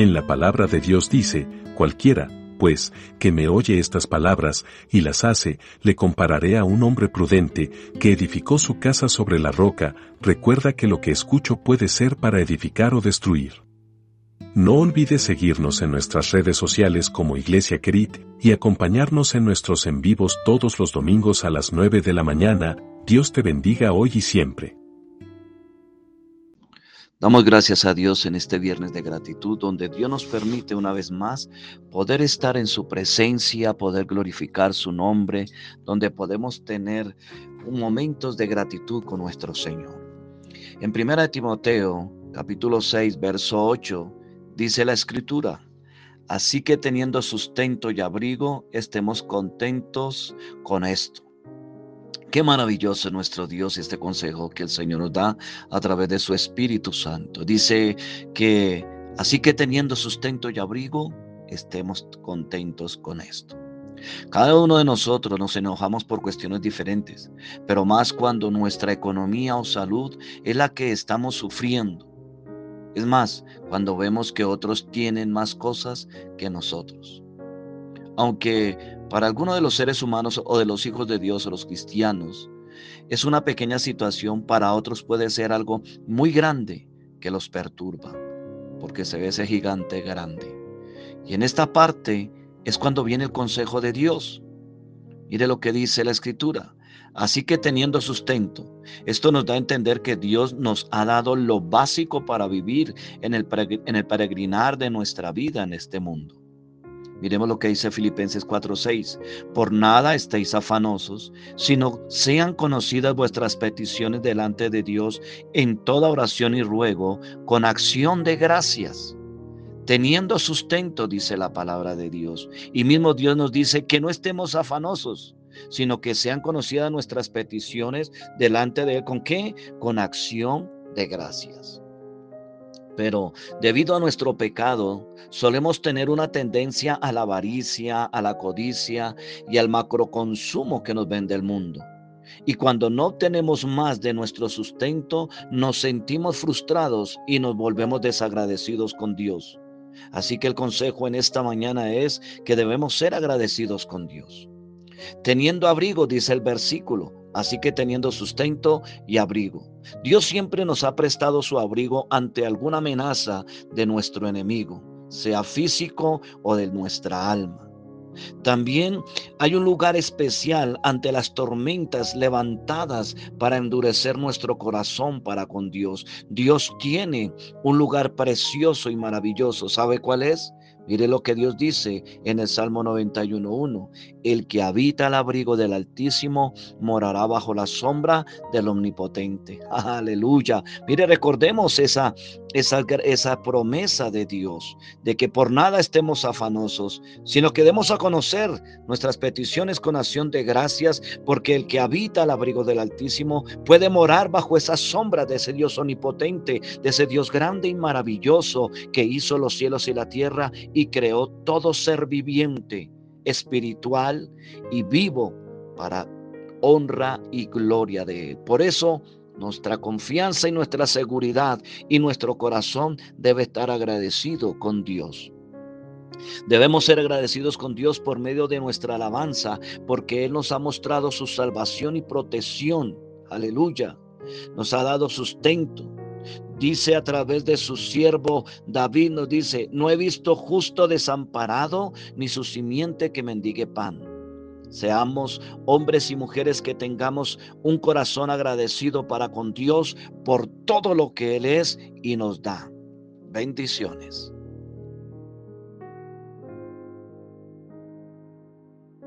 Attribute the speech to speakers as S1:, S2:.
S1: En la palabra de Dios dice, cualquiera, pues, que me oye estas palabras y las hace, le compararé a un hombre prudente que edificó su casa sobre la roca, recuerda que lo que escucho puede ser para edificar o destruir. No olvides seguirnos en nuestras redes sociales como Iglesia Querit y acompañarnos en nuestros en vivos todos los domingos a las 9 de la mañana. Dios te bendiga hoy y siempre.
S2: Damos gracias a Dios en este viernes de gratitud, donde Dios nos permite una vez más poder estar en su presencia, poder glorificar su nombre, donde podemos tener momentos de gratitud con nuestro Señor. En 1 Timoteo, capítulo 6, verso 8, dice la escritura, así que teniendo sustento y abrigo, estemos contentos con esto. Qué maravilloso es nuestro Dios este consejo que el Señor nos da a través de su Espíritu Santo. Dice que así que teniendo sustento y abrigo, estemos contentos con esto. Cada uno de nosotros nos enojamos por cuestiones diferentes, pero más cuando nuestra economía o salud es la que estamos sufriendo. Es más, cuando vemos que otros tienen más cosas que nosotros. Aunque para algunos de los seres humanos o de los hijos de Dios o los cristianos, es una pequeña situación, para otros puede ser algo muy grande que los perturba, porque se ve ese gigante grande. Y en esta parte es cuando viene el consejo de Dios. Mire lo que dice la escritura. Así que teniendo sustento, esto nos da a entender que Dios nos ha dado lo básico para vivir en el, en el peregrinar de nuestra vida en este mundo. Miremos lo que dice Filipenses 4:6. Por nada estéis afanosos, sino sean conocidas vuestras peticiones delante de Dios en toda oración y ruego, con acción de gracias. Teniendo sustento, dice la palabra de Dios. Y mismo Dios nos dice que no estemos afanosos, sino que sean conocidas nuestras peticiones delante de Él. ¿Con qué? Con acción de gracias. Pero debido a nuestro pecado, solemos tener una tendencia a la avaricia, a la codicia y al macroconsumo que nos vende el mundo. Y cuando no obtenemos más de nuestro sustento, nos sentimos frustrados y nos volvemos desagradecidos con Dios. Así que el consejo en esta mañana es que debemos ser agradecidos con Dios. Teniendo abrigo, dice el versículo, así que teniendo sustento y abrigo. Dios siempre nos ha prestado su abrigo ante alguna amenaza de nuestro enemigo, sea físico o de nuestra alma. También hay un lugar especial ante las tormentas levantadas para endurecer nuestro corazón para con Dios. Dios tiene un lugar precioso y maravilloso. ¿Sabe cuál es? Mire lo que Dios dice en el Salmo 91.1. El que habita al abrigo del Altísimo morará bajo la sombra del Omnipotente. Aleluya. Mire, recordemos esa, esa, esa promesa de Dios, de que por nada estemos afanosos, sino que demos a conocer nuestras peticiones con acción de gracias, porque el que habita al abrigo del Altísimo puede morar bajo esa sombra de ese Dios omnipotente, de ese Dios grande y maravilloso que hizo los cielos y la tierra creó todo ser viviente, espiritual y vivo para honra y gloria de Él. Por eso nuestra confianza y nuestra seguridad y nuestro corazón debe estar agradecido con Dios. Debemos ser agradecidos con Dios por medio de nuestra alabanza, porque Él nos ha mostrado su salvación y protección. Aleluya. Nos ha dado sustento, Dice a través de su siervo David, nos dice, no he visto justo desamparado ni su simiente que mendigue pan. Seamos hombres y mujeres que tengamos un corazón agradecido para con Dios por todo lo que Él es y nos da. Bendiciones.